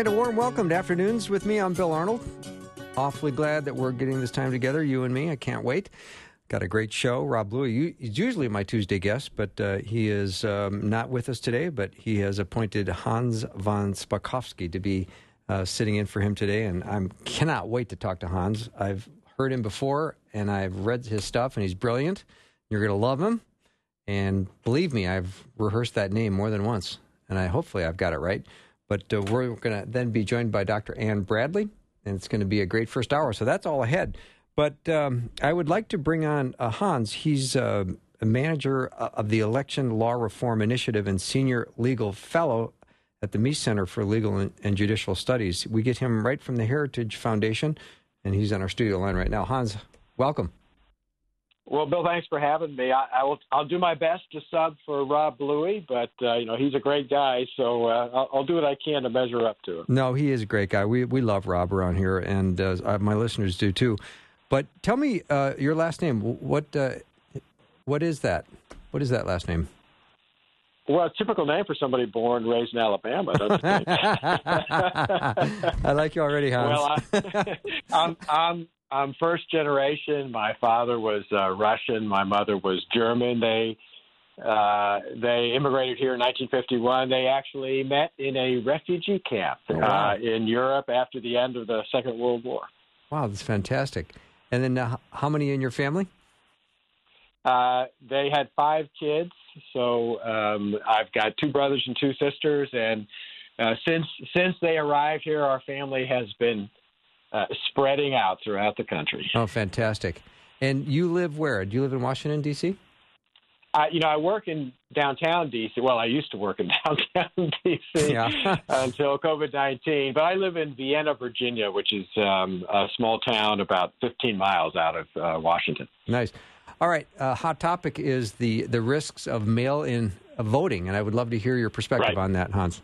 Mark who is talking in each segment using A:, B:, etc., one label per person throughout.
A: And a warm welcome to Afternoons with me. I'm Bill Arnold. Awfully glad that we're getting this time together, you and me. I can't wait. Got a great show. Rob Bluey, he's usually my Tuesday guest, but uh, he is um, not with us today. But he has appointed Hans von Spakovsky to be uh, sitting in for him today, and I cannot wait to talk to Hans. I've heard him before, and I've read his stuff, and he's brilliant. You're going to love him, and believe me, I've rehearsed that name more than once, and I hopefully I've got it right. But uh, we're going to then be joined by Dr. Anne Bradley, and it's going to be a great first hour. So that's all ahead. But um, I would like to bring on uh, Hans. He's uh, a manager of the Election Law Reform Initiative and senior legal fellow at the Meese Center for Legal and, and Judicial Studies. We get him right from the Heritage Foundation, and he's on our studio line right now. Hans, welcome.
B: Well, Bill, thanks for having me. I, I will. I'll do my best to sub for Rob Bluey, but uh, you know he's a great guy, so uh, I'll, I'll, do what I can to measure up to him.
A: No, he is a great guy. We we love Rob around here, and uh, my listeners do too. But tell me uh, your last name. What uh, what is that? What is that last name?
B: Well, a typical name for somebody born raised in Alabama, don't you think?
A: I like you already, Hans.
B: Well, I, I'm, I'm I'm first generation. My father was uh, Russian. My mother was German. They uh, they immigrated here in 1951. They actually met in a refugee camp oh, wow. uh, in Europe after the end of the Second World War.
A: Wow, that's fantastic. And then, uh, how many in your family?
B: Uh, they had five kids. So um, I've got two brothers and two sisters, and uh, since since they arrived here, our family has been uh, spreading out throughout the country.
A: Oh, fantastic! And you live where? Do you live in Washington D.C.?
B: I, you know, I work in downtown DC. Well, I used to work in downtown DC yeah. until COVID nineteen. But I live in Vienna, Virginia, which is um, a small town about 15 miles out of uh, Washington.
A: Nice. All right. Uh, hot topic is the the risks of mail-in voting, and I would love to hear your perspective right. on that, Hans.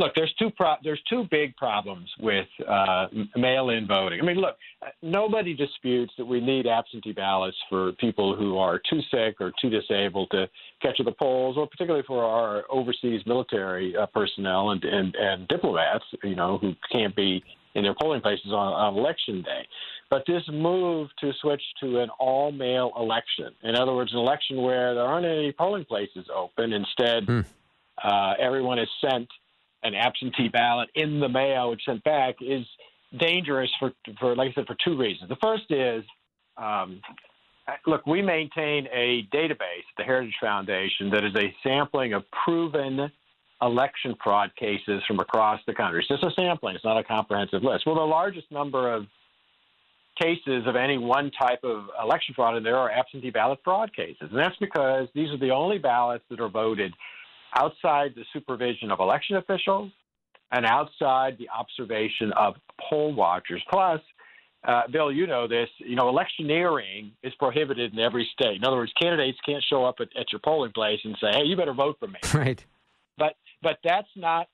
B: Look, there's two pro- there's two big problems with uh, mail-in voting. I mean, look, nobody disputes that we need absentee ballots for people who are too sick or too disabled to catch the polls, or particularly for our overseas military uh, personnel and, and and diplomats, you know, who can't be in their polling places on, on election day. But this move to switch to an all mail election, in other words, an election where there aren't any polling places open, instead, hmm. uh, everyone is sent an absentee ballot in the mail, which sent back, is dangerous for, for like I said, for two reasons. The first is, um, look, we maintain a database at the Heritage Foundation that is a sampling of proven election fraud cases from across the country. It's just a sampling, it's not a comprehensive list. Well, the largest number of cases of any one type of election fraud, and there are absentee ballot fraud cases. And that's because these are the only ballots that are voted outside the supervision of election officials and outside the observation of poll watchers. Plus, uh, Bill, you know this. You know, electioneering is prohibited in every state. In other words, candidates can't show up at, at your polling place and say, "Hey, you better vote for me."
A: Right.
B: But but that's not.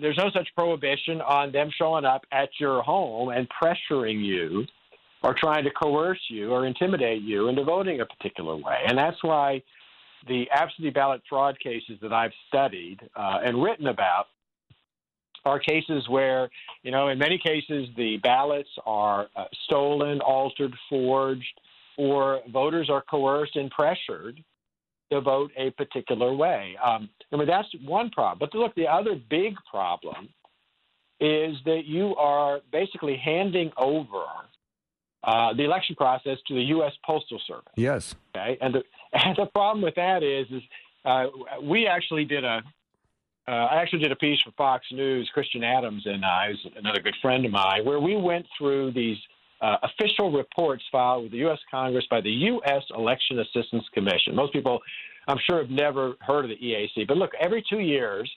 B: There's no such prohibition on them showing up at your home and pressuring you, or trying to coerce you or intimidate you into voting a particular way. And that's why the absentee ballot fraud cases that I've studied uh, and written about are cases where, you know, in many cases the ballots are uh, stolen, altered, forged, or voters are coerced and pressured to vote a particular way. Um, I mean, that's one problem. But look, the other big problem is that you are basically handing over uh, the election process to the U.S. Postal Service.
A: Yes.
B: Okay, and the and the problem with that is, is uh, we actually did a uh, I actually did a piece for Fox News, Christian Adams and I, who's another good friend of mine, where we went through these uh, official reports filed with the U.S. Congress by the U.S. Election Assistance Commission. Most people, I'm sure, have never heard of the EAC. But look, every two years,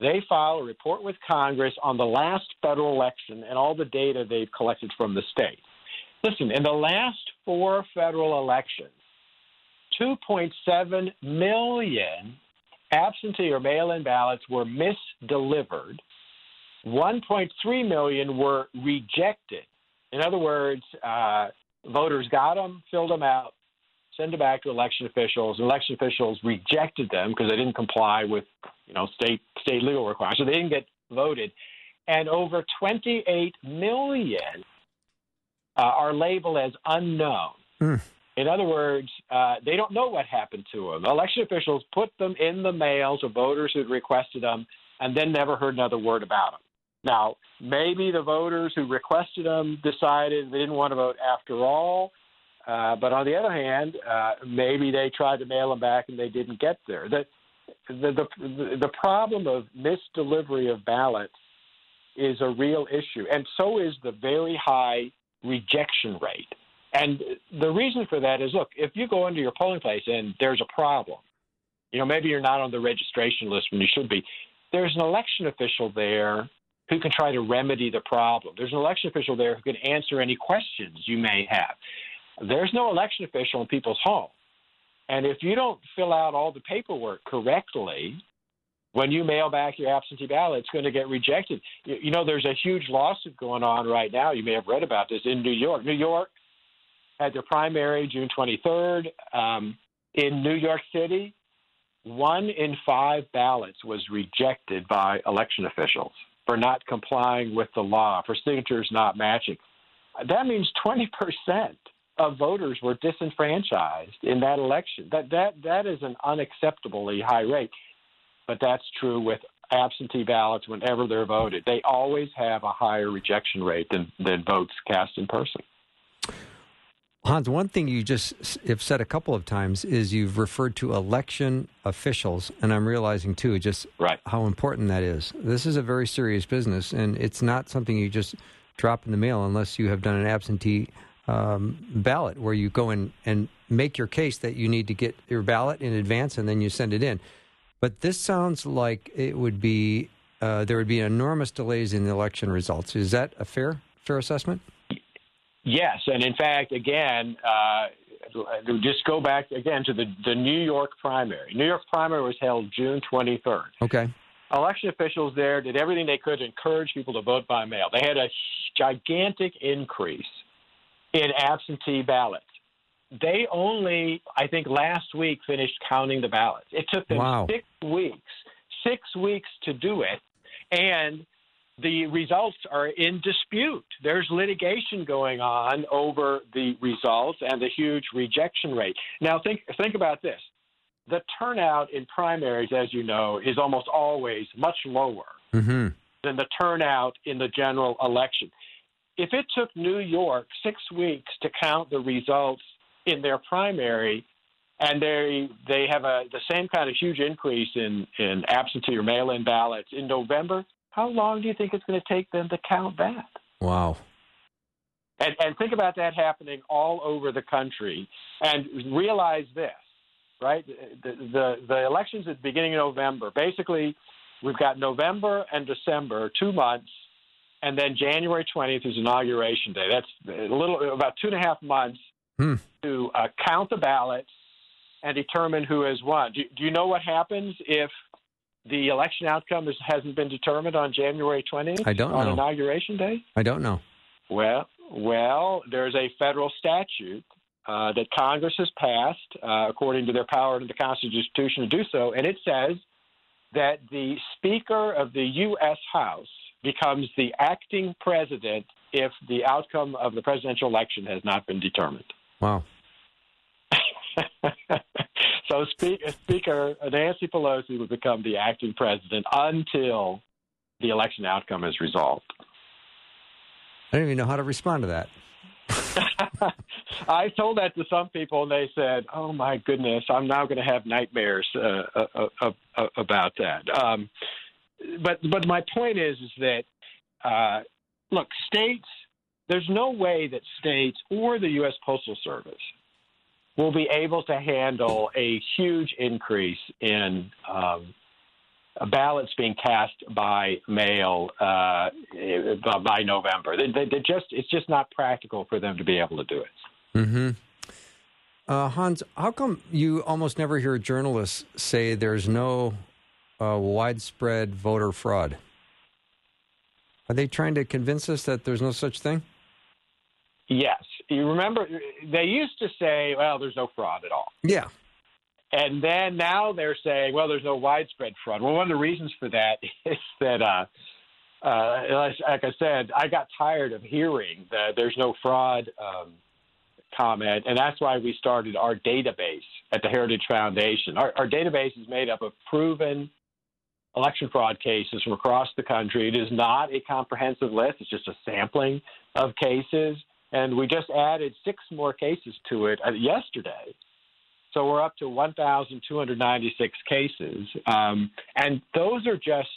B: they file a report with Congress on the last federal election and all the data they've collected from the state. Listen, in the last four federal elections, 2.7 million absentee or mail in ballots were misdelivered, 1.3 million were rejected. In other words, uh, voters got them, filled them out, send them back to election officials. Election officials rejected them because they didn't comply with, you know, state state legal requirements. So they didn't get voted. And over 28 million uh, are labeled as unknown.
A: Mm.
B: In other words, uh, they don't know what happened to them. Election officials put them in the mail to voters who requested them and then never heard another word about them. Now, maybe the voters who requested them decided they didn't want to vote after all. Uh, but on the other hand, uh, maybe they tried to mail them back and they didn't get there. The, the, the, the problem of misdelivery of ballots is a real issue, and so is the very high rejection rate. And the reason for that is look, if you go into your polling place and there's a problem, you know, maybe you're not on the registration list when you should be, there's an election official there who can try to remedy the problem. There's an election official there who can answer any questions you may have. There's no election official in people's home. And if you don't fill out all the paperwork correctly, when you mail back your absentee ballot, it's going to get rejected. You know, there's a huge lawsuit going on right now. You may have read about this in New York. New York had their primary June 23rd. Um, in New York City, one in five ballots was rejected by election officials for not complying with the law, for signatures not matching. That means 20% of voters were disenfranchised in that election. That that that is an unacceptably high rate. But that's true with absentee ballots whenever they're voted. They always have a higher rejection rate than, than votes cast in person.
A: Hans, one thing you just have said a couple of times is you've referred to election officials, and I'm realizing too just
B: right.
A: how important that is. This is a very serious business, and it's not something you just drop in the mail unless you have done an absentee um, ballot where you go in and make your case that you need to get your ballot in advance and then you send it in. But this sounds like it would be uh, there would be enormous delays in the election results. Is that a fair fair assessment?
B: Yes, and in fact, again, uh, just go back again to the the New York primary. New York primary was held June 23rd.
A: Okay.
B: Election officials there did everything they could to encourage people to vote by mail. They had a gigantic increase in absentee ballots. They only, I think, last week finished counting the ballots. It took them
A: wow.
B: six weeks, six weeks to do it, and the results are in dispute. There's litigation going on over the results and the huge rejection rate. Now, think think about this: the turnout in primaries, as you know, is almost always much lower
A: mm-hmm.
B: than the turnout in the general election if it took New York six weeks to count the results in their primary, and they they have a the same kind of huge increase in in absentee or mail-in ballots in November, how long do you think it's going to take them to count that?
A: Wow.
B: And, and think about that happening all over the country, and realize this, right? The, the the elections at the beginning of November. Basically, we've got November and December, two months and then January 20th is inauguration day. That's a little about two and a half months
A: hmm.
B: to uh, count the ballots and determine who has won. Do, do, you know what happens if the election outcome is, hasn't been determined on January 20th?
A: I don't
B: on
A: know.
B: inauguration day.
A: I don't know.
B: Well, well, there's a federal statute uh, that Congress has passed, uh, according to their power under the Constitution to do so, and it says that the Speaker of the U.S. House becomes the acting president if the outcome of the presidential election has not been determined.
A: Wow.
B: so Speaker Nancy Pelosi will become the acting president until the election outcome is resolved.
A: I don't even know how to respond to that.
B: I told that to some people, and they said, "Oh my goodness, I'm now going to have nightmares uh, uh, uh, uh about that." Um, but but my point is is that uh, look, states. There's no way that states or the U.S. Postal Service will be able to handle a huge increase in um, ballots being cast by mail uh, by November. They, they, just it's just not practical for them to be able to do it.
A: Mm-hmm. Uh, Hans, how come you almost never hear journalists say there's no uh, widespread voter fraud? Are they trying to convince us that there's no such thing?
B: Yes. You remember they used to say, well, there's no fraud at all.
A: Yeah.
B: And then now they're saying, well, there's no widespread fraud. Well, one of the reasons for that is that, uh, uh, like I said, I got tired of hearing that there's no fraud um, comment, and that's why we started our database at the Heritage Foundation. Our, our database is made up of proven election fraud cases from across the country. It is not a comprehensive list, it's just a sampling of cases. And we just added six more cases to it uh, yesterday. So we're up to 1,296 cases. Um, and those are just,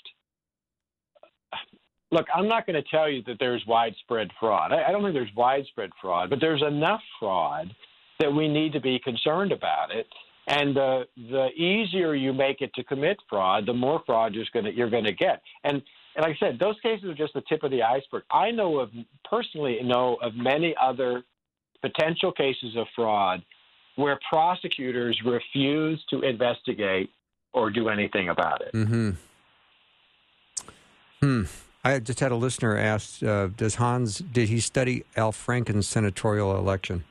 B: look, I'm not going to tell you that there's widespread fraud. I, I don't think there's widespread fraud, but there's enough fraud that we need to be concerned about it. And the the easier you make it to commit fraud, the more fraud you're going to you're going to get. And and like I said, those cases are just the tip of the iceberg. I know of personally know of many other potential cases of fraud where prosecutors refuse to investigate or do anything about it.
A: Mm-hmm. Hmm. I just had a listener ask, uh, "Does Hans did he study Al Franken's senatorial election?"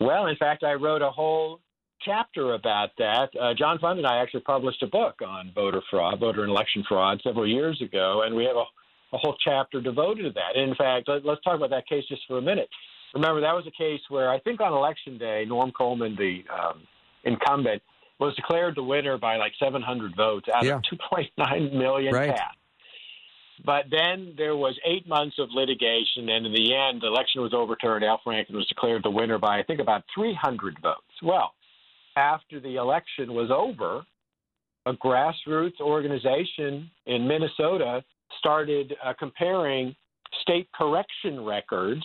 B: Well, in fact, I wrote a whole chapter about that. Uh, John Fund and I actually published a book on voter fraud, voter and election fraud, several years ago, and we have a, a whole chapter devoted to that. In fact, let, us talk about that case just for a minute. Remember, that was a case where I think on election day, Norm Coleman, the um, incumbent, was declared the winner by like 700 votes out
A: yeah.
B: of 2.9 million
A: right.
B: cast. But then there was eight months of litigation, and in the end, the election was overturned. Al Franken was declared the winner by, I think, about 300 votes. Well, after the election was over, a grassroots organization in Minnesota started uh, comparing state correction records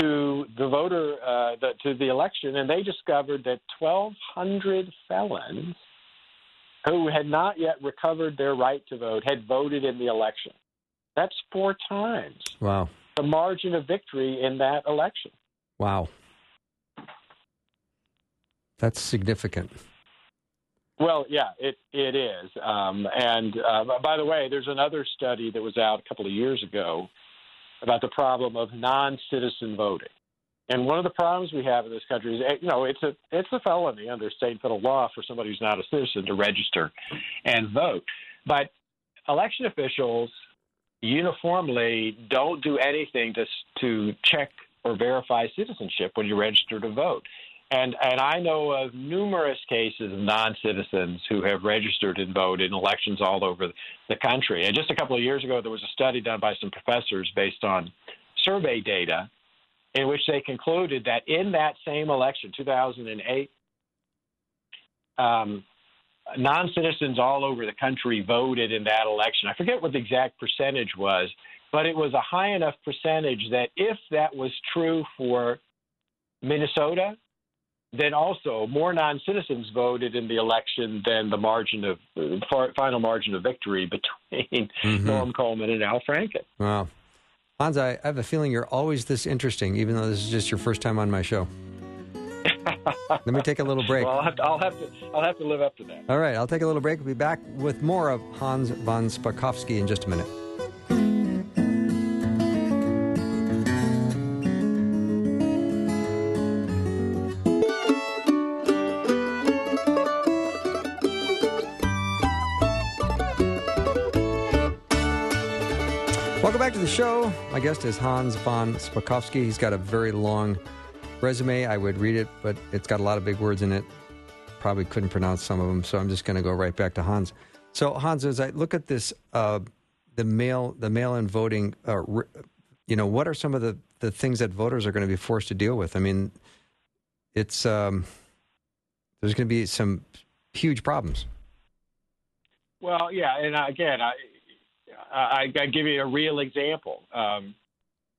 B: to the voter uh, the, to the election, and they discovered that 1,200 felons who had not yet recovered their right to vote had voted in the election. That's four times.
A: Wow.
B: The margin of victory in that election.
A: Wow. That's significant.
B: Well, yeah, it it is. Um, and uh, by the way, there's another study that was out a couple of years ago about the problem of non-citizen voting. And one of the problems we have in this country is, eh, you know, it's a it's a felony under state federal law for somebody who's not a citizen to register and vote. But election officials uniformly don't do anything to to check or verify citizenship when you register to vote. And and I know of numerous cases of non-citizens who have registered and voted in elections all over the country. And just a couple of years ago, there was a study done by some professors based on survey data, in which they concluded that in that same election, 2008, um, non-citizens all over the country voted in that election. I forget what the exact percentage was, but it was a high enough percentage that if that was true for Minnesota then also more non-citizens voted in the election than the margin of uh, final margin of victory between mm-hmm. Norm Coleman and Al Franken.
A: Wow, Hans, I have a feeling you're always this interesting, even though this is just your first time on my show. Let me take a little break.
B: Well, I'll have, to, I'll have, to, I'll have to live up to that.
A: All right, I'll take a little break. We'll be back with more of Hans von Spakovsky in just a minute. The show. My guest is Hans von Spakovsky. He's got a very long resume. I would read it, but it's got a lot of big words in it. Probably couldn't pronounce some of them, so I'm just going to go right back to Hans. So, Hans, as I look at this, uh, the mail, the mail-in voting, uh, you know, what are some of the, the things that voters are going to be forced to deal with? I mean, it's um, there's going to be some huge problems.
B: Well, yeah, and again, I, I, I give you a real example. Um,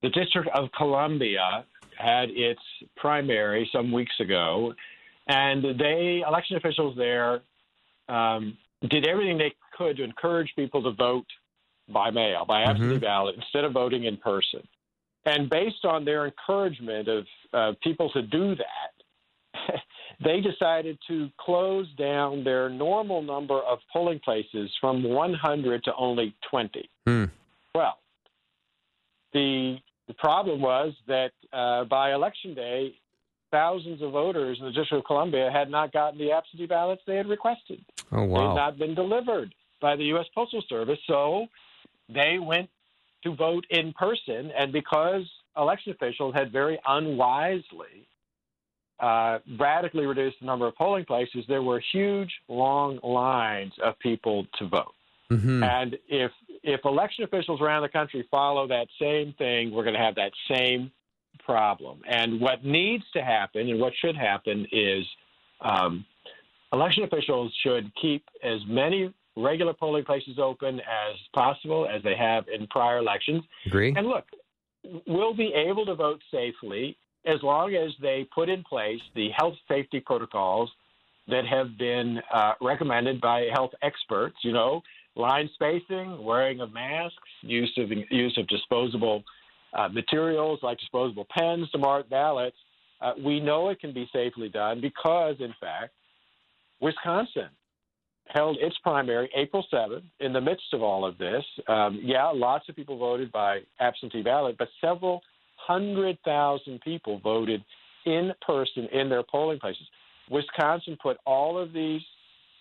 B: the District of Columbia had its primary some weeks ago, and they election officials there um, did everything they could to encourage people to vote by mail, by absentee mm-hmm. ballot, instead of voting in person. And based on their encouragement of uh, people to do that, they decided to close down their normal number of polling places from 100 to only 20.
A: Mm.
B: Well, the, the problem was that uh, by election day, thousands of voters in the District of Columbia had not gotten the absentee ballots they had requested.
A: Oh, wow.
B: They had not been delivered by the U.S. Postal Service. So they went to vote in person. And because election officials had very unwisely uh, radically reduced the number of polling places, there were huge, long lines of people to vote.
A: Mm-hmm.
B: And if if election officials around the country follow that same thing, we're going to have that same problem. And what needs to happen and what should happen is um, election officials should keep as many regular polling places open as possible as they have in prior elections.
A: Agree.
B: And look, we'll be able to vote safely as long as they put in place the health safety protocols that have been uh, recommended by health experts. You know, line spacing, wearing of masks, use of use of disposable uh, materials like disposable pens to mark ballots. Uh, we know it can be safely done because, in fact, Wisconsin held its primary April 7th in the midst of all of this. Um, yeah, lots of people voted by absentee ballot, but several hundred thousand people voted in person in their polling places. Wisconsin put all of these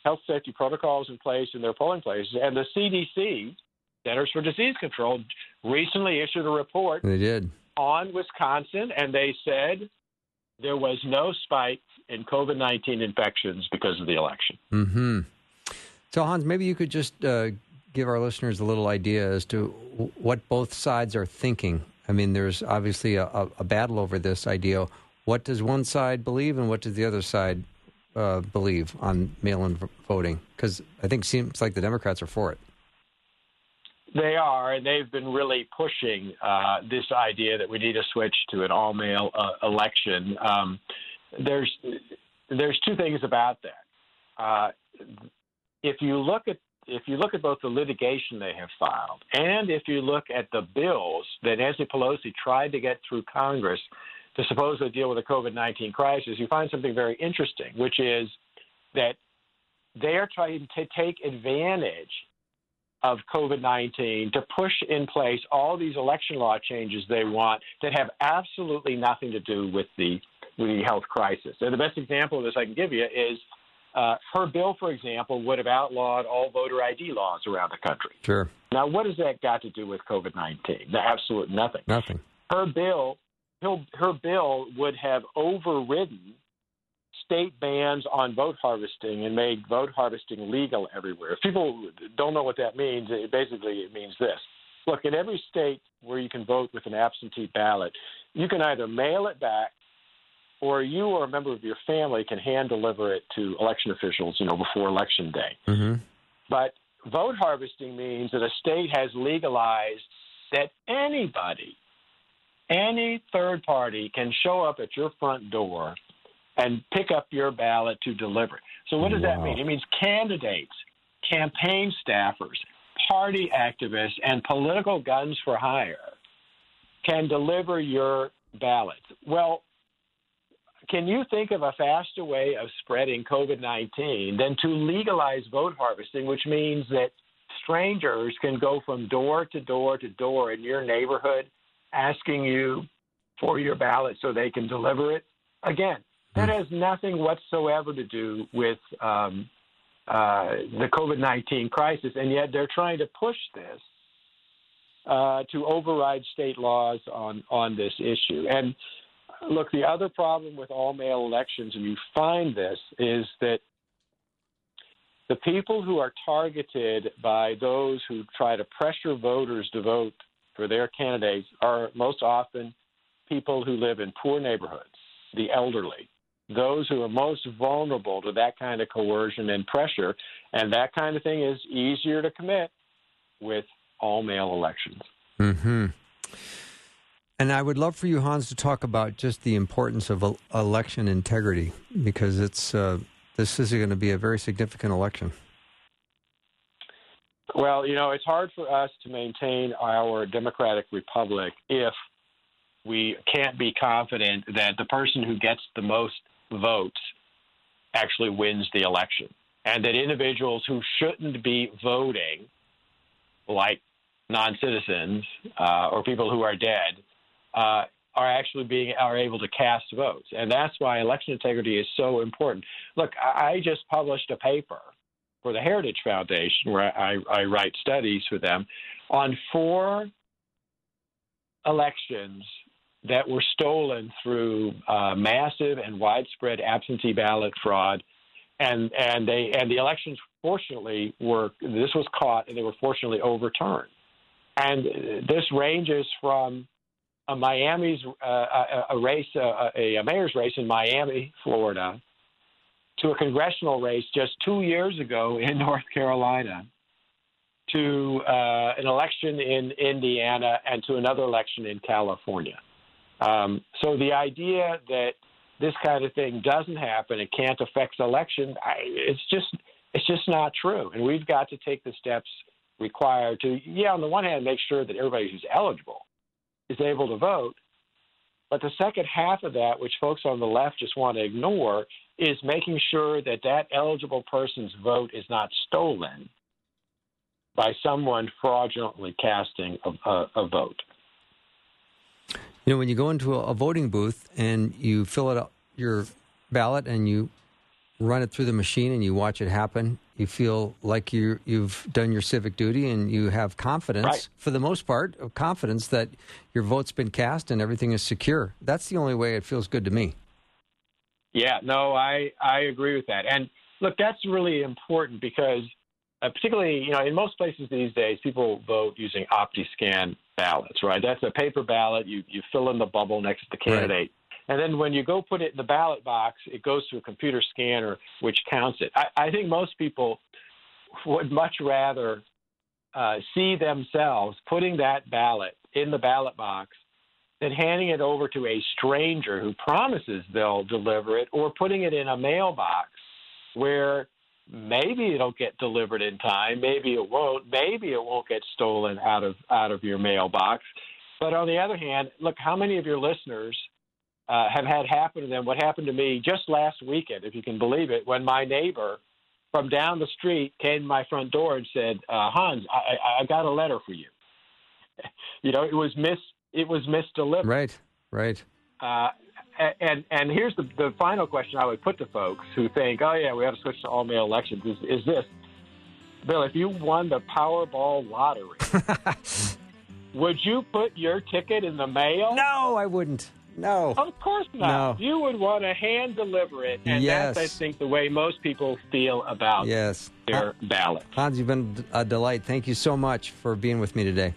B: health safety protocols in place in their polling places, and the CDC, Centers for Disease Control, recently issued a report.
A: They did
B: on Wisconsin, and they said there was no spike in COVID 19 infections because of the election.
A: Mm-hmm. So, Hans, maybe you could just uh, give our listeners a little idea as to what both sides are thinking. I mean, there's obviously a, a battle over this idea. What does one side believe, and what does the other side uh, believe on mail-in voting? Because I think it seems like the Democrats are for it.
B: They are, and they've been really pushing uh, this idea that we need to switch to an all-mail uh, election. Um, there's there's two things about that. Uh, if you look at if you look at both the litigation they have filed and if you look at the bills that Nancy Pelosi tried to get through Congress to supposedly deal with the COVID 19 crisis, you find something very interesting, which is that they are trying to take advantage of COVID 19 to push in place all these election law changes they want that have absolutely nothing to do with the, with the health crisis. And the best example of this I can give you is uh, her bill, for example, would have outlawed all voter ID laws around the country.
A: Sure.
B: Now, what has that got to do with COVID 19? Absolutely nothing.
A: Nothing.
B: Her bill, her bill would have overridden state bans on vote harvesting and made vote harvesting legal everywhere. If people don't know what that means, it basically it means this. Look, in every state where you can vote with an absentee ballot, you can either mail it back or you or a member of your family can hand deliver it to election officials, you know, before election day.
A: Mm-hmm.
B: But vote harvesting means that a state has legalized that anybody, any third party can show up at your front door and pick up your ballot to deliver it. So what does wow. that mean? It means candidates, campaign staffers, party activists, and political guns for hire can deliver your ballot. Well, can you think of a faster way of spreading COVID 19 than to legalize vote harvesting, which means that strangers can go from door to door to door in your neighborhood asking you for your ballot so they can deliver it? Again, that has nothing whatsoever to do with um, uh, the COVID 19 crisis, and yet they're trying to push this. Uh, to override state laws on, on this issue. And look, the other problem with all mail elections, and you find this, is that the people who are targeted by those who try to pressure voters to vote for their candidates are most often people who live in poor neighborhoods, the elderly, those who are most vulnerable to that kind of coercion and pressure. And that kind of thing is easier to commit with all mail elections.
A: Hmm. And I would love for you, Hans, to talk about just the importance of election integrity because it's uh, this is going to be a very significant election.
B: Well, you know, it's hard for us to maintain our democratic republic if we can't be confident that the person who gets the most votes actually wins the election. And that individuals who shouldn't be voting, like non citizens uh, or people who are dead, uh, are actually being are able to cast votes, and that's why election integrity is so important. Look, I just published a paper for the Heritage Foundation where I, I write studies for them on four elections that were stolen through uh, massive and widespread absentee ballot fraud, and and they and the elections fortunately were this was caught and they were fortunately overturned, and this ranges from a Miami's uh, a, a, race, a, a mayor's race in Miami, Florida, to a congressional race just two years ago in North Carolina, to uh, an election in Indiana, and to another election in California. Um, so the idea that this kind of thing doesn't happen, it can't affect election, I, it's just it's just not true. And we've got to take the steps required to, yeah, on the one hand, make sure that everybody who's eligible is able to vote. But the second half of that, which folks on the left just want to ignore, is making sure that that eligible person's vote is not stolen by someone fraudulently casting a, a, a vote.
A: You know, when you go into a, a voting booth and you fill out your ballot and you run it through the machine and you watch it happen, you feel like you you've done your civic duty and you have confidence
B: right.
A: for the most part of confidence that your vote's been cast and everything is secure. That's the only way it feels good to me.
B: Yeah, no, I I agree with that. And look, that's really important because uh, particularly, you know, in most places these days, people vote using OptiScan ballots, right? That's a paper ballot. You you fill in the bubble next to the candidate. Right. And then when you go put it in the ballot box, it goes to a computer scanner which counts it. I, I think most people would much rather uh, see themselves putting that ballot in the ballot box than handing it over to a stranger who promises they'll deliver it or putting it in a mailbox where maybe it'll get delivered in time, maybe it won't, maybe it won't get stolen out of out of your mailbox. But on the other hand, look how many of your listeners uh, have had happen to them what happened to me just last weekend, if you can believe it, when my neighbor from down the street came to my front door and said, uh, "Hans, I, I got a letter for you." you know, it was mis it was misdelivered.
A: Right, right.
B: Uh, and and here's the the final question I would put to folks who think, "Oh yeah, we have to switch to all mail elections." Is, is this, Bill? If you won the Powerball lottery, would you put your ticket in the mail?
A: No, I wouldn't. No.
B: Of course not. No. You would want to hand deliver it. And
A: yes.
B: that's, I think, the way most people feel about
A: yes.
B: their ballot.
A: Hans, you've been a delight. Thank you so much for being with me today.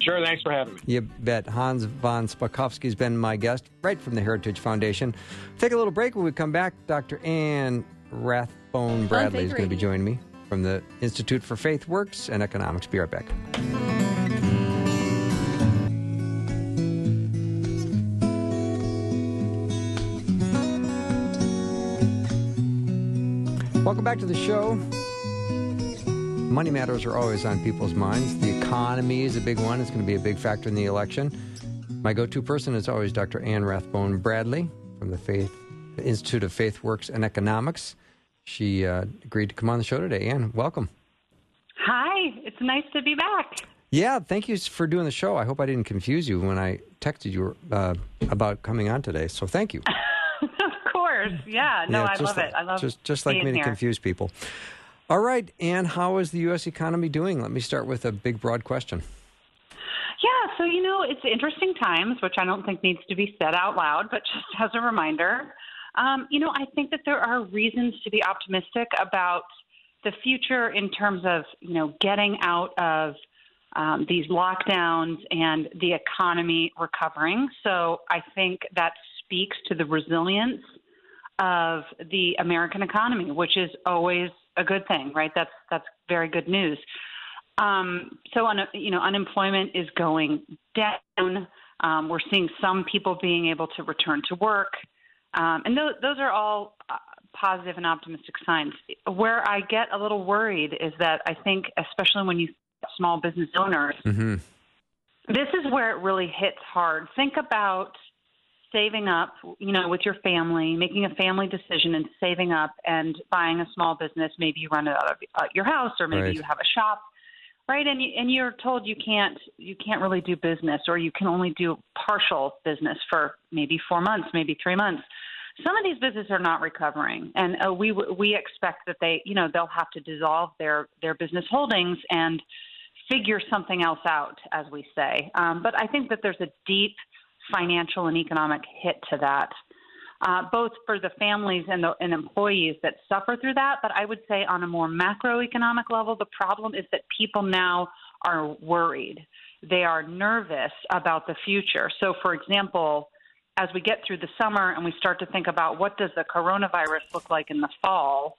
B: Sure, thanks for having me.
A: You bet. Hans von Spakovsky's been my guest right from the Heritage Foundation. Take a little break. When we come back, Dr. Anne Rathbone Bradley is going to be joining me from the Institute for Faith Works and Economics. Be right back. Welcome back to the show. Money matters are always on people's minds. The economy is a big one. It's going to be a big factor in the election. My go-to person is always Dr. Anne Rathbone Bradley from the Faith the Institute of Faith Works and Economics. She uh, agreed to come on the show today. Anne, welcome.
C: Hi, it's nice to be back.
A: Yeah, thank you for doing the show. I hope I didn't confuse you when I texted you uh, about coming on today. So thank you.
C: course. Yeah. No, yeah, I love it. I love
A: just just like me
C: here.
A: to confuse people. All right, and how is the U.S. economy doing? Let me start with a big, broad question.
C: Yeah, so you know, it's interesting times, which I don't think needs to be said out loud, but just as a reminder, um, you know, I think that there are reasons to be optimistic about the future in terms of you know getting out of um, these lockdowns and the economy recovering. So I think that speaks to the resilience of the American economy, which is always a good thing, right? That's that's very good news. Um, so, un, you know, unemployment is going down. Um, we're seeing some people being able to return to work, um, and those, those are all uh, positive and optimistic signs. Where I get a little worried is that I think, especially when you small business owners, mm-hmm. this is where it really hits hard. Think about saving up, you know, with your family, making a family decision and saving up and buying a small business. Maybe you run it out of uh, your house, or maybe right. you have a shop, right? And you, and you're told you can't you can't really do business, or you can only do partial business for maybe four months, maybe three months. Some of these businesses are not recovering, and uh, we we expect that they, you know, they'll have to dissolve their their business holdings and figure something else out, as we say. Um, but I think that there's a deep financial and economic hit to that, uh, both for the families and the and employees that suffer through that. But I would say on a more macroeconomic level, the problem is that people now are worried. They are nervous about the future. So, for example, as we get through the summer and we start to think about what does the coronavirus look like in the fall,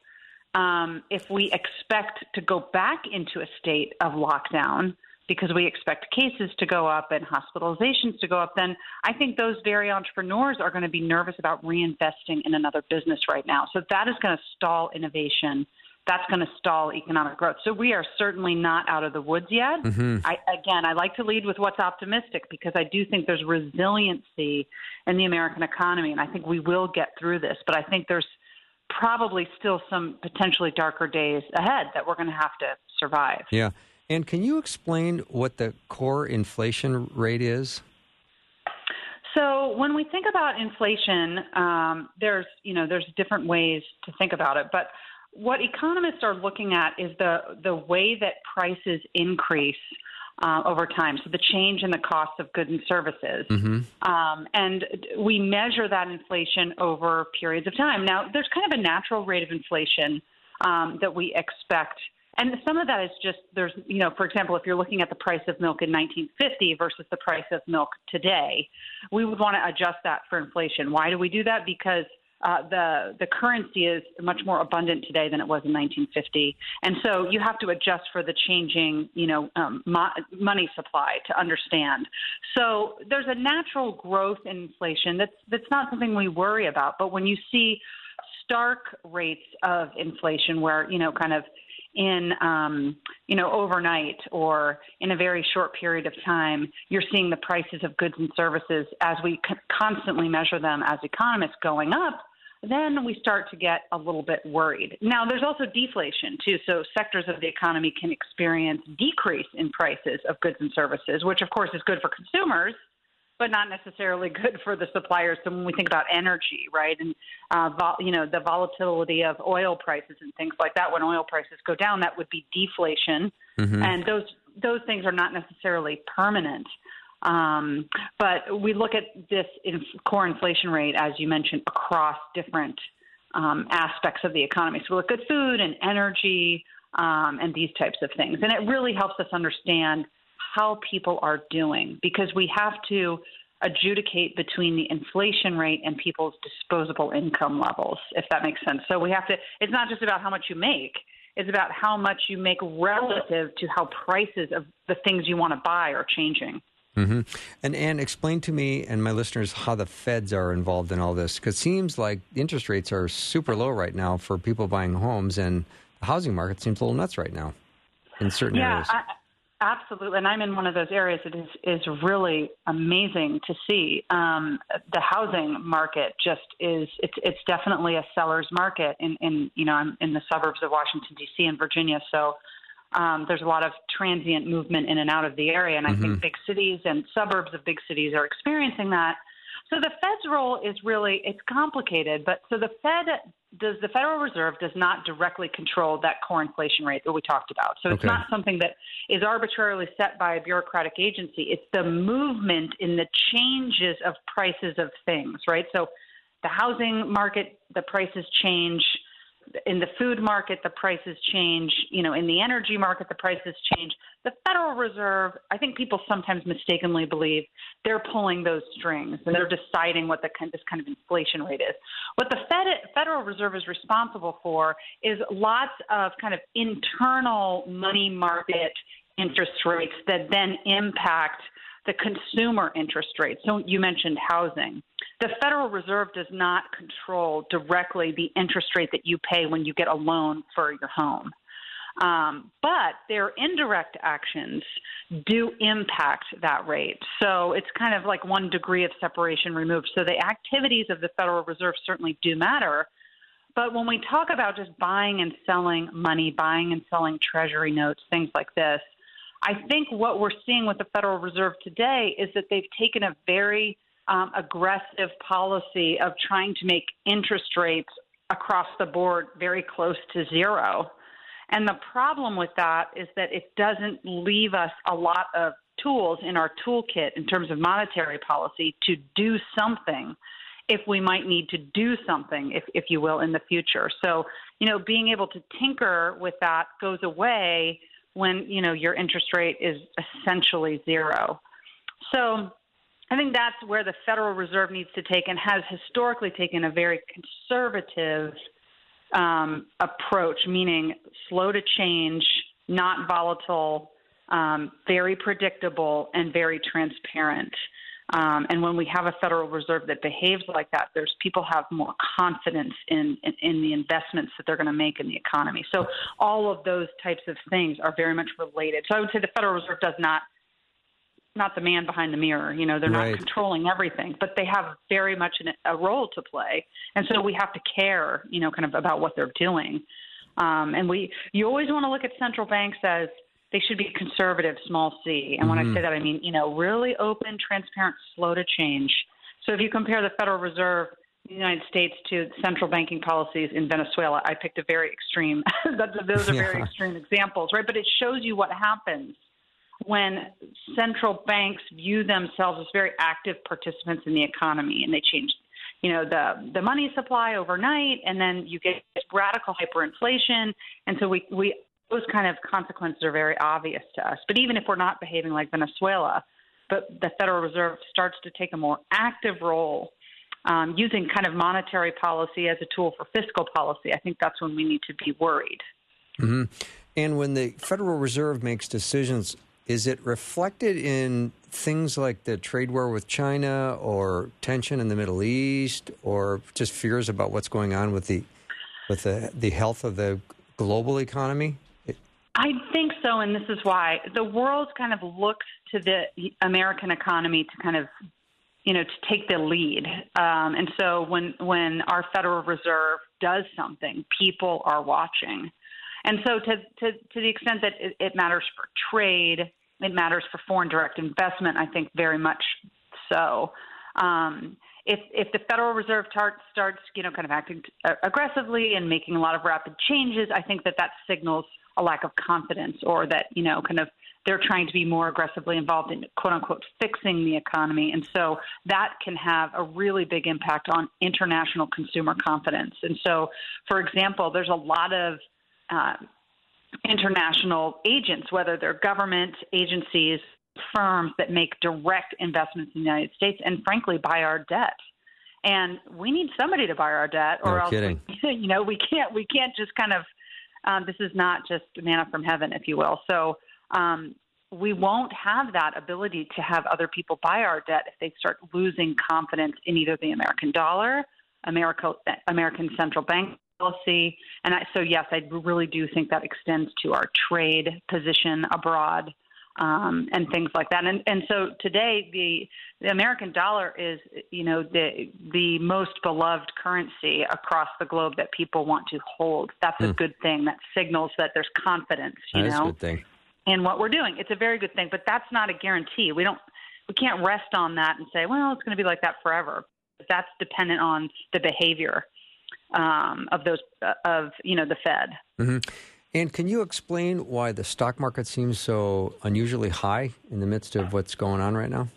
C: um, if we expect to go back into a state of lockdown, because we expect cases to go up and hospitalizations to go up, then I think those very entrepreneurs are going to be nervous about reinvesting in another business right now. So that is going to stall innovation. That's going to stall economic growth. So we are certainly not out of the woods yet. Mm-hmm. I, again, I like to lead with what's optimistic because I do think there's resiliency in the American economy, and I think we will get through this. But I think there's probably still some potentially darker days ahead that we're going to have to survive.
A: Yeah. And can you explain what the core inflation rate is?
C: So when we think about inflation, um, there's you know there's different ways to think about it, but what economists are looking at is the the way that prices increase uh, over time. So the change in the cost of goods and services, mm-hmm. um, and we measure that inflation over periods of time. Now there's kind of a natural rate of inflation um, that we expect and some of that is just there's, you know, for example, if you're looking at the price of milk in 1950 versus the price of milk today, we would want to adjust that for inflation. Why do we do that? Because uh, the the currency is much more abundant today than it was in 1950, and so you have to adjust for the changing, you know, um, mo- money supply to understand. So there's a natural growth in inflation that's that's not something we worry about. But when you see stark rates of inflation, where you know, kind of in um, you know overnight or in a very short period of time, you're seeing the prices of goods and services as we c- constantly measure them as economists going up. Then we start to get a little bit worried. Now, there's also deflation too. So sectors of the economy can experience decrease in prices of goods and services, which of course is good for consumers but not necessarily good for the suppliers. So when we think about energy, right, and uh, vol- you know the volatility of oil prices and things like that, when oil prices go down, that would be deflation, mm-hmm. and those those things are not necessarily permanent. Um, but we look at this core inflation rate, as you mentioned, across different um, aspects of the economy. So we look at food and energy um, and these types of things, and it really helps us understand how people are doing because we have to adjudicate between the inflation rate and people's disposable income levels, if that makes sense. So we have to, it's not just about how much you make, it's about how much you make relative to how prices of the things you want to buy are changing.
A: Mm-hmm. And Anne, explain to me and my listeners how the feds are involved in all this, because it seems like interest rates are super low right now for people buying homes, and the housing market seems a little nuts right now in certain
C: yeah,
A: areas.
C: I, Absolutely, and I'm in one of those areas It is is really amazing to see. Um, the housing market just is it's it's definitely a seller's market. In in you know I'm in the suburbs of Washington D.C. and Virginia, so um, there's a lot of transient movement in and out of the area, and I mm-hmm. think big cities and suburbs of big cities are experiencing that. So the Fed's role is really it's complicated, but so the Fed does the Federal Reserve does not directly control that core inflation rate that we talked about. So it's not something that is arbitrarily set by a bureaucratic agency. It's the movement in the changes of prices of things, right? So the housing market, the prices change in the food market, the prices change. You know, in the energy market, the prices change. The Federal Reserve, I think people sometimes mistakenly believe they're pulling those strings and they're deciding what the kind, this kind of inflation rate is. What the Fed, Federal Reserve is responsible for is lots of kind of internal money market interest rates that then impact the consumer interest rate. So you mentioned housing. The Federal Reserve does not control directly the interest rate that you pay when you get a loan for your home. Um, but their indirect actions do impact that rate. So it's kind of like one degree of separation removed. So the activities of the Federal Reserve certainly do matter. But when we talk about just buying and selling money, buying and selling treasury notes, things like this, I think what we're seeing with the Federal Reserve today is that they've taken a very um, aggressive policy of trying to make interest rates across the board very close to zero. And the problem with that is that it doesn't leave us a lot of tools in our toolkit in terms of monetary policy to do something if we might need to do something, if, if you will, in the future. So, you know, being able to tinker with that goes away when, you know, your interest rate is essentially zero. So I think that's where the Federal Reserve needs to take and has historically taken a very conservative – um, approach, meaning slow to change, not volatile, um, very predictable, and very transparent. Um, and when we have a Federal Reserve that behaves like that, there's people have more confidence in, in, in the investments that they're going to make in the economy. So all of those types of things are very much related. So I would say the Federal Reserve does not not the man behind the mirror. You know, they're
A: right.
C: not controlling everything, but they have very much an, a role to play, and so we have to care, you know, kind of about what they're doing. Um, and we, you always want to look at central banks as they should be conservative, small c. And when mm-hmm. I say that, I mean, you know, really open, transparent, slow to change. So if you compare the Federal Reserve in the United States to central banking policies in Venezuela, I picked a very extreme. those are very extreme examples, right? But it shows you what happens when central banks view themselves as very active participants in the economy and they change you know the the money supply overnight and then you get radical hyperinflation and so we we those kind of consequences are very obvious to us but even if we're not behaving like Venezuela but the Federal Reserve starts to take a more active role um, using kind of monetary policy as a tool for fiscal policy, I think that's when we need to be worried.
A: Mm-hmm. And when the Federal Reserve makes decisions is it reflected in things like the trade war with China or tension in the Middle East or just fears about what's going on with the with the, the health of the global economy?
C: I think so, and this is why the world kind of looks to the American economy to kind of, you know, to take the lead. Um, and so when when our Federal Reserve does something, people are watching. And so to to, to the extent that it, it matters for trade, it matters for foreign direct investment, I think very much so. Um, if if the Federal Reserve tar- starts, you know, kind of acting aggressively and making a lot of rapid changes, I think that that signals a lack of confidence, or that you know, kind of they're trying to be more aggressively involved in quote unquote fixing the economy, and so that can have a really big impact on international consumer confidence. And so, for example, there's a lot of uh, international agents, whether they're government agencies, firms that make direct investments in the United States, and frankly, buy our debt. And we need somebody to buy our debt, or
A: no
C: else
A: kidding.
C: you know we can't we can't just kind of um, this is not just manna from heaven, if you will. So um, we won't have that ability to have other people buy our debt if they start losing confidence in either the American dollar, America, American central bank policy. And I, so, yes, I really do think that extends to our trade position abroad. Um, and things like that. And, and so today, the the American dollar is, you know, the the most beloved currency across the globe that people want to hold. That's mm. a hmm. good thing. That signals that there's confidence, you
A: that
C: know,
A: good thing.
C: in what we're doing. It's a very good thing, but that's not a guarantee. We don't we can't rest on that and say, well, it's going to be like that forever. That's dependent on the behavior um, of those uh, of you know the Fed.
A: Mm-hmm. And can you explain why the stock market seems so unusually high in the midst of what's going on right now?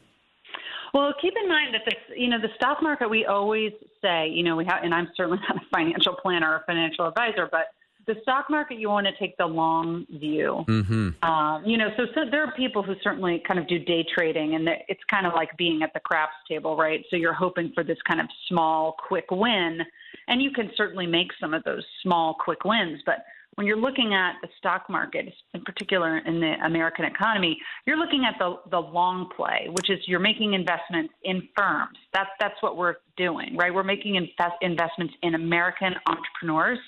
C: Well, keep in mind that the you know the stock market. We always say you know we have, and I'm certainly not a financial planner or financial advisor, but the stock market you want to take the long view.
A: Mm-hmm.
C: Um, you know, so, so there are people who certainly kind of do day trading, and it's kind of like being at the craps table, right? So you're hoping for this kind of small, quick win and you can certainly make some of those small, quick wins. But when you're looking at the stock market, in particular in the American economy, you're looking at the the long play, which is you're making investments in firms. That's that's what we're doing, right? We're making invest, investments in American entrepreneurs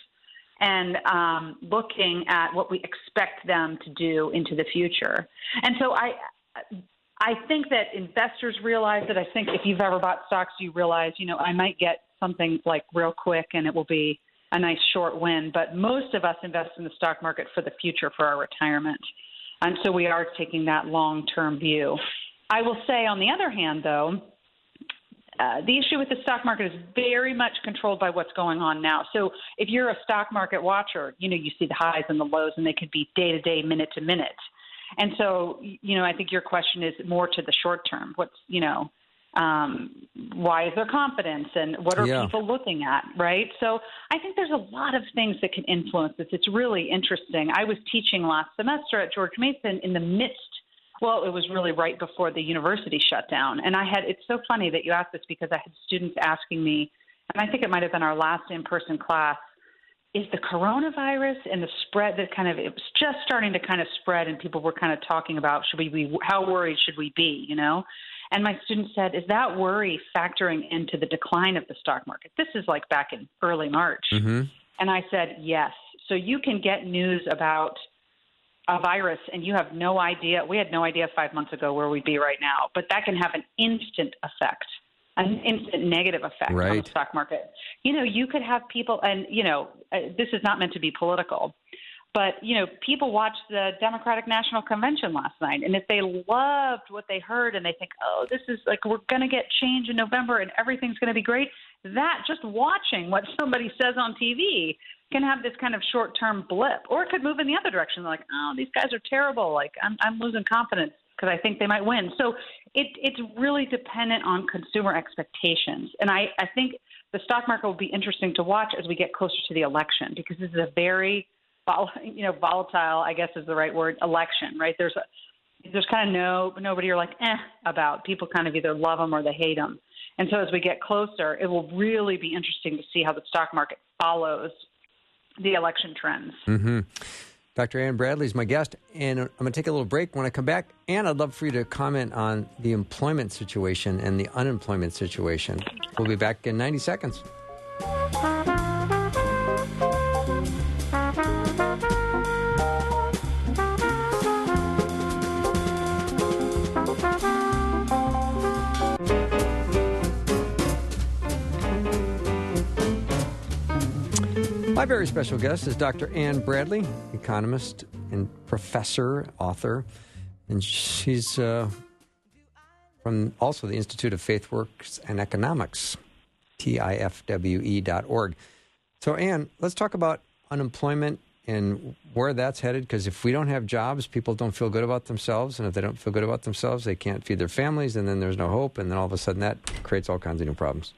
C: and um, looking at what we expect them to do into the future. And so I. I think that investors realize that. I think if you've ever bought stocks, you realize, you know, I might get something like real quick and it will be a nice short win. But most of us invest in the stock market for the future, for our retirement. And so we are taking that long term view. I will say, on the other hand, though, uh, the issue with the stock market is very much controlled by what's going on now. So if you're a stock market watcher, you know you see the highs and the lows, and they could be day to day, minute to minute. And so, you know, I think your question is more to the short term. What's you know, um, why is there confidence and what are yeah. people looking at, right? So I think there's a lot of things that can influence this. It's really interesting. I was teaching last semester at George Mason in the midst. Well, it was really right before the university shut down, and I had. It's so funny that you asked this because I had students asking me, and I think it might have been our last in-person class. Is the coronavirus and the spread that kind of it was just starting to kind of spread, and people were kind of talking about should we be how worried should we be, you know? And my student said, Is that worry factoring into the decline of the stock market? This is like back in early March. Mm-hmm. And I said, Yes. So you can get news about a virus and you have no idea. We had no idea five months ago where we'd be right now, but that can have an instant effect, an instant negative effect right. on the stock market. You know, you could have people, and, you know, uh, this is not meant to be political, but you know, people watched the Democratic National Convention last night, and if they loved what they heard and they think, "Oh, this is like we're going to get change in November and everything's going to be great," that just watching what somebody says on TV can have this kind of short-term blip, or it could move in the other direction. They're Like, "Oh, these guys are terrible. Like, I'm I'm losing confidence." Because I think they might win. So it, it's really dependent on consumer expectations. And I, I think the stock market will be interesting to watch as we get closer to the election because this is a very vol- you know, volatile, I guess is the right word, election, right? There's a, there's kind of no nobody you're like eh about. People kind of either love them or they hate them. And so as we get closer, it will really be interesting to see how the stock market follows the election trends.
A: Mm-hmm. Dr. Anne Bradley is my guest, and I'm going to take a little break. When I come back, Anne, I'd love for you to comment on the employment situation and the unemployment situation. We'll be back in 90 seconds. My very special guest is Dr. Anne Bradley, economist and professor, author, and she's uh, from also the Institute of Faith Works and Economics, tifwe.org. So, Anne, let's talk about unemployment and where that's headed because if we don't have jobs, people don't feel good about themselves. And if they don't feel good about themselves, they can't feed their families, and then there's no hope. And then all of a sudden, that creates all kinds of new problems.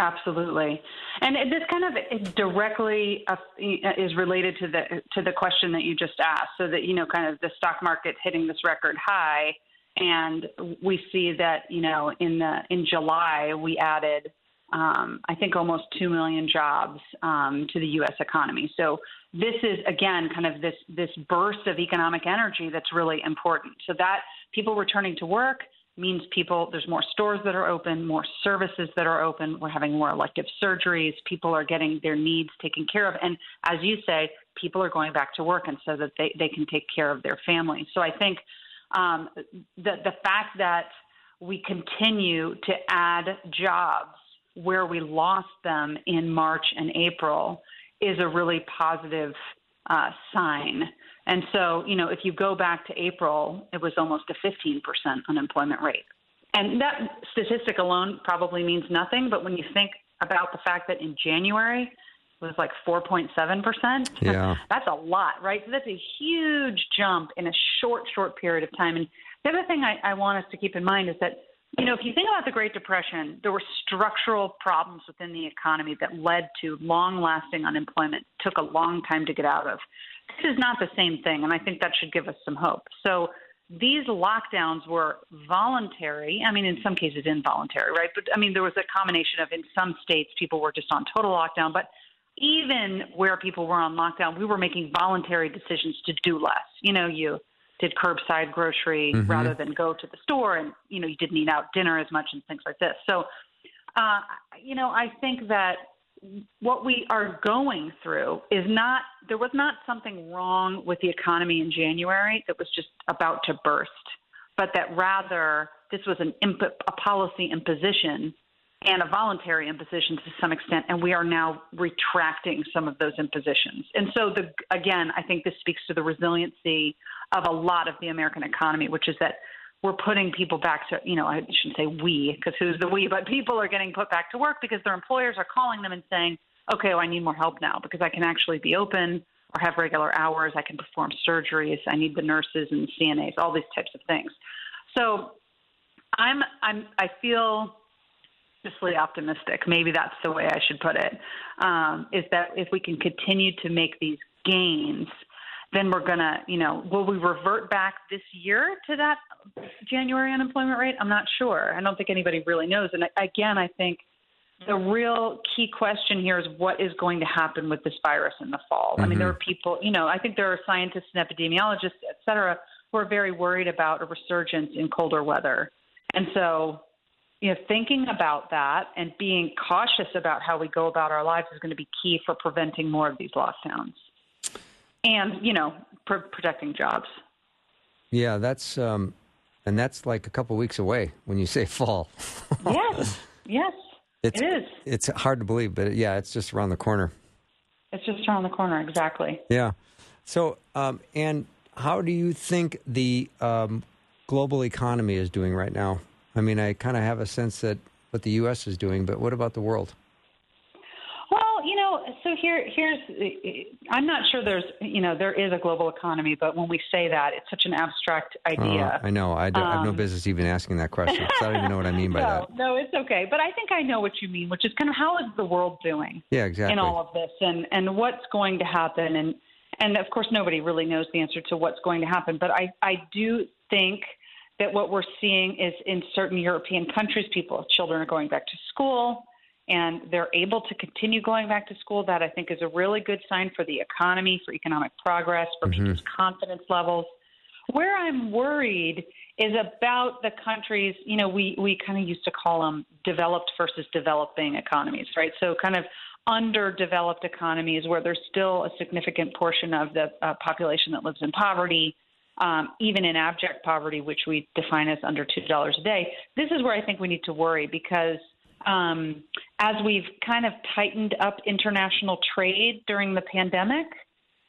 C: Absolutely, and this kind of directly uh, is related to the to the question that you just asked. So that you know, kind of the stock market hitting this record high, and we see that you know in the in July we added um, I think almost two million jobs um, to the U.S. economy. So this is again kind of this this burst of economic energy that's really important. So that people returning to work means people there's more stores that are open, more services that are open. We're having more elective surgeries. People are getting their needs taken care of, and as you say, people are going back to work, and so that they they can take care of their families. So I think um, the the fact that we continue to add jobs where we lost them in March and April is a really positive uh, sign. And so, you know, if you go back to April, it was almost a 15% unemployment rate. And that statistic alone probably means nothing, but when you think about the fact that in January it was like 4.7%,
A: yeah.
C: that's a lot, right? So that's a huge jump in a short, short period of time. And the other thing I, I want us to keep in mind is that, you know, if you think about the Great Depression, there were structural problems within the economy that led to long lasting unemployment, took a long time to get out of. This is not the same thing, and I think that should give us some hope. So these lockdowns were voluntary. I mean, in some cases, involuntary, right? But I mean, there was a combination of in some states, people were just on total lockdown. But even where people were on lockdown, we were making voluntary decisions to do less. You know, you did curbside grocery mm-hmm. rather than go to the store, and you know, you didn't eat out dinner as much and things like this. So, uh, you know, I think that what we are going through is not there was not something wrong with the economy in January that was just about to burst, but that rather this was an imp- a policy imposition and a voluntary imposition to some extent, and we are now retracting some of those impositions. And so, the, again, I think this speaks to the resiliency of a lot of the American economy, which is that we're putting people back to, you know, I shouldn't say we, because who's the we, but people are getting put back to work because their employers are calling them and saying, okay, well, I need more help now because I can actually be open or have regular hours. I can perform surgeries. I need the nurses and CNAs, all these types of things. So I'm, I'm, I feel cautiously optimistic. Maybe that's the way I should put it. Um, is that if we can continue to make these gains, then we're gonna, you know, will we revert back this year to that January unemployment rate? I'm not sure. I don't think anybody really knows. And again, I think the real key question here is what is going to happen with this virus in the fall. Mm-hmm. I mean, there mm-hmm. are people, you know, I think there are scientists and epidemiologists, et cetera, who are very worried about a resurgence in colder weather. And so you know, thinking about that and being cautious about how we go about our lives is going to be key for preventing more of these lockdowns and, you know, pr- protecting jobs.
A: Yeah, that's, um, and that's like a couple weeks away when you say fall.
C: yes, yes,
A: it's,
C: it is.
A: It's hard to believe, but yeah, it's just around the corner.
C: It's just around the corner, exactly.
A: Yeah. So, um, and how do you think the um, global economy is doing right now? I mean, I kind of have a sense that what the U.S. is doing, but what about the world?
C: Here, here's, I'm not sure there's, you know, there is a global economy, but when we say that, it's such an abstract idea.
A: Uh, I know. I, do, um, I, have no um, business even asking that question. I don't even know what I mean by
C: no,
A: that.
C: No, it's okay. But I think I know what you mean, which is kind of how is the world doing?
A: Yeah, exactly.
C: In all of this, and and what's going to happen, and and of course nobody really knows the answer to what's going to happen. But I I do think that what we're seeing is in certain European countries, people, children are going back to school and they're able to continue going back to school. That I think is a really good sign for the economy, for economic progress, for mm-hmm. people's confidence levels. Where I'm worried is about the countries, you know, we, we kind of used to call them developed versus developing economies, right? So, kind of underdeveloped economies where there's still a significant portion of the uh, population that lives in poverty um, even in abject poverty, which we define as under $2 a day. This is where I think we need to worry because um, as we've kind of tightened up international trade during the pandemic,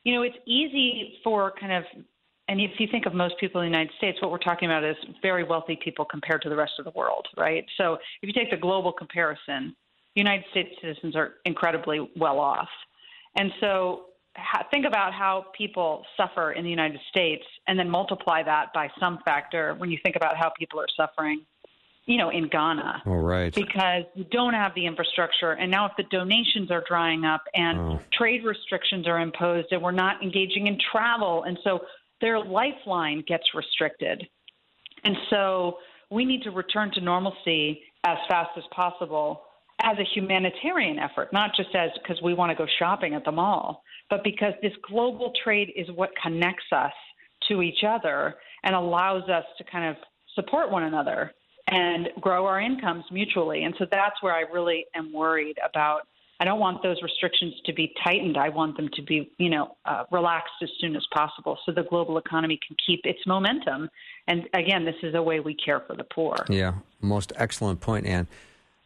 C: you know, it's easy for kind of, and if you think of most people in the United States, what we're talking about is very wealthy people compared to the rest of the world, right? So if you take the global comparison, United States citizens are incredibly well off. And so think about how people suffer in the United States and then multiply that by some factor when you think about how people are suffering, you know, in Ghana.
A: All right.
C: Because you don't have the infrastructure. And now if the donations are drying up and oh. trade restrictions are imposed and we're not engaging in travel, and so their lifeline gets restricted. And so we need to return to normalcy as fast as possible as a humanitarian effort, not just as because we want to go shopping at the mall but because this global trade is what connects us to each other and allows us to kind of support one another and grow our incomes mutually. And so that's where I really am worried about. I don't want those restrictions to be tightened. I want them to be, you know, uh, relaxed as soon as possible, so the global economy can keep its momentum. And again, this is a way we care for the poor.
A: Yeah, most excellent point, Anne.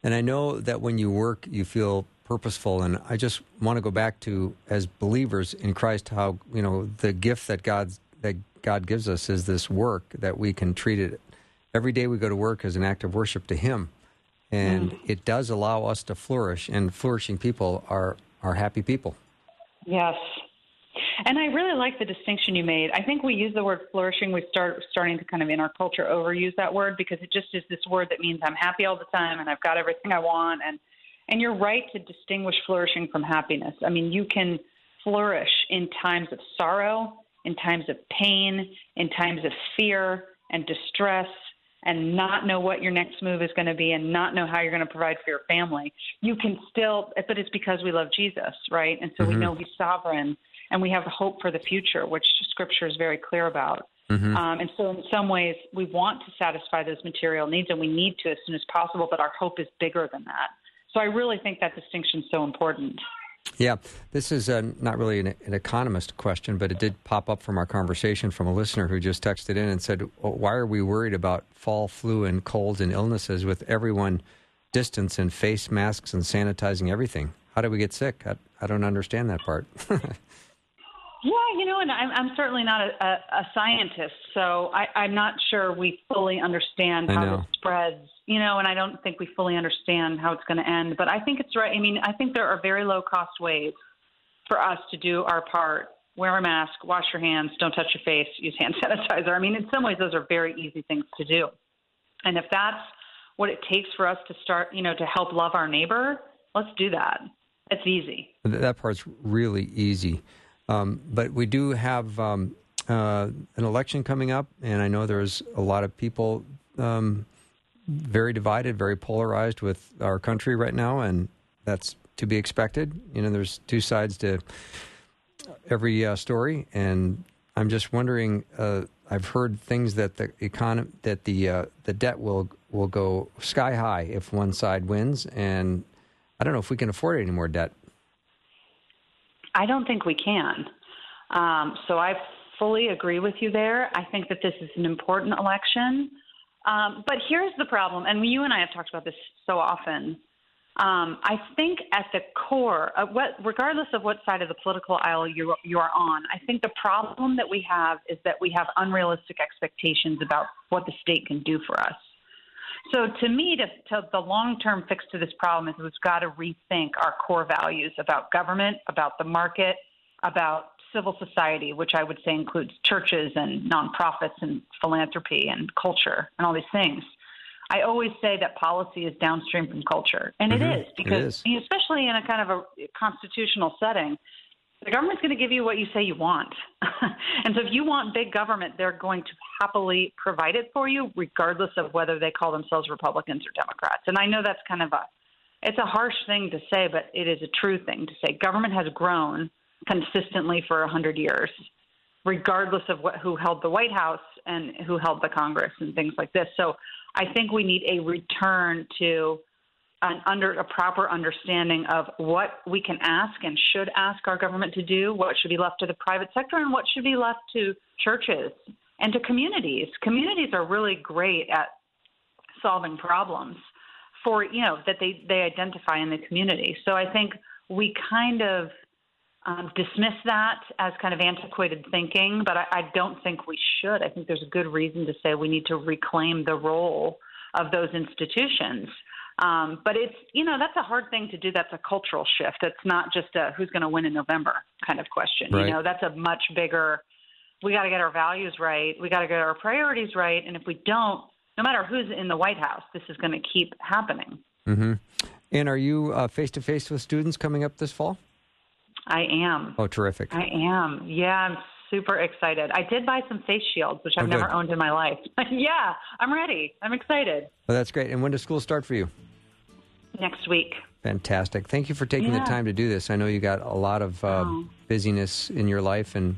A: And I know that when you work, you feel purposeful. And I just want to go back to as believers in Christ, how you know the gift that God that God gives us is this work that we can treat it every day we go to work as an act of worship to Him, and mm. it does allow us to flourish. And flourishing people are are happy people.
C: Yes. And I really like the distinction you made. I think we use the word flourishing. We start starting to kind of in our culture overuse that word because it just is this word that means I'm happy all the time and I've got everything I want and and you're right to distinguish flourishing from happiness. I mean, you can flourish in times of sorrow, in times of pain, in times of fear and distress and not know what your next move is going to be and not know how you're going to provide for your family, you can still, but it's because we love Jesus, right? And so mm-hmm. we know he's sovereign and we have hope for the future, which scripture is very clear about. Mm-hmm. Um, and so, in some ways, we want to satisfy those material needs and we need to as soon as possible, but our hope is bigger than that. So, I really think that distinction is so important.
A: Yeah, this is uh, not really an, an, economist question, but it did pop up from our conversation from a listener who just texted in and said, Why are we worried about fall, flu, and colds and illnesses with everyone distance and face masks and sanitizing everything? How do we get sick? I, I don't understand that part.
C: Yeah, you know, and I'm, I'm certainly not a, a, a scientist, so I, I'm not sure we fully understand how it spreads. You know, and I don't think we fully understand how it's going to end. But I think it's right. I mean, I think there are very low cost ways for us to do our part. Wear a mask, wash your hands, don't touch your face, use hand sanitizer. I mean, in some ways, those are very easy things to do. And if that's what it takes for us to start, you know, to help love our neighbor, let's do that. It's easy.
A: That part's really easy. Um, but we do have um, uh, an election coming up, and I know there's a lot of people um, very divided, very polarized with our country right now, and that's to be expected. You know, there's two sides to every uh, story, and I'm just wondering. Uh, I've heard things that the economy, that the uh, the debt will will go sky high if one side wins, and I don't know if we can afford any more debt.
C: I don't think we can. Um, so I fully agree with you there. I think that this is an important election. Um, but here's the problem, and you and I have talked about this so often. Um, I think at the core, of what, regardless of what side of the political aisle you, you are on, I think the problem that we have is that we have unrealistic expectations about what the state can do for us. So to me, to, to the long-term fix to this problem is we've got to rethink our core values about government, about the market, about civil society, which I would say includes churches and nonprofits and philanthropy and culture and all these things. I always say that policy is downstream from culture, and mm-hmm. it is because, it is. especially in a kind of a constitutional setting, the government's going to give you what you say you want. and so if you want big government, they're going to happily provide it for you, regardless of whether they call themselves Republicans or Democrats. And I know that's kind of a it's a harsh thing to say, but it is a true thing to say. Government has grown consistently for a hundred years, regardless of what, who held the White House and who held the Congress and things like this. So I think we need a return to an under a proper understanding of what we can ask and should ask our government to do, what should be left to the private sector, and what should be left to churches and to communities. Communities are really great at solving problems for you know that they they identify in the community. So I think we kind of um, dismiss that as kind of antiquated thinking, but I, I don't think we should. I think there's a good reason to say we need to reclaim the role of those institutions um, but it's, you know, that's a hard thing to do. That's a cultural shift. It's not just a who's going to win in November kind of question. Right. You know, that's a much bigger, we got to get our values right. We got to get our priorities right. And if we don't, no matter who's in the White House, this is going to keep happening.
A: Mm-hmm. And are you face to face with students coming up this fall?
C: I am.
A: Oh, terrific.
C: I am. Yeah, I'm super excited. I did buy some face shields, which I've oh, never owned in my life. yeah, I'm ready. I'm excited.
A: Well, that's great. And when does school start for you?
C: Next week.
A: Fantastic. Thank you for taking yeah. the time to do this. I know you got a lot of uh, oh. busyness in your life and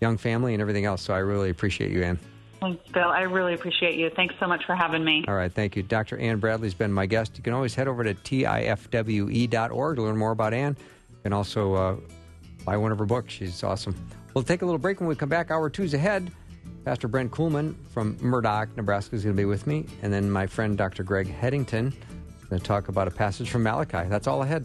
A: young family and everything else, so I really appreciate you, Anne.
C: Thanks, Bill. I really appreciate you. Thanks so much for having me.
A: All right, thank you. Dr. Anne Bradley's been my guest. You can always head over to tifwe.org to learn more about Anne. Can also uh, buy one of her books. She's awesome. We'll take a little break when we come back. Hour two's ahead. Pastor Brent Kuhlman from Murdock, Nebraska is going to be with me. And then my friend Dr. Greg Headington is going to talk about a passage from Malachi. That's all ahead.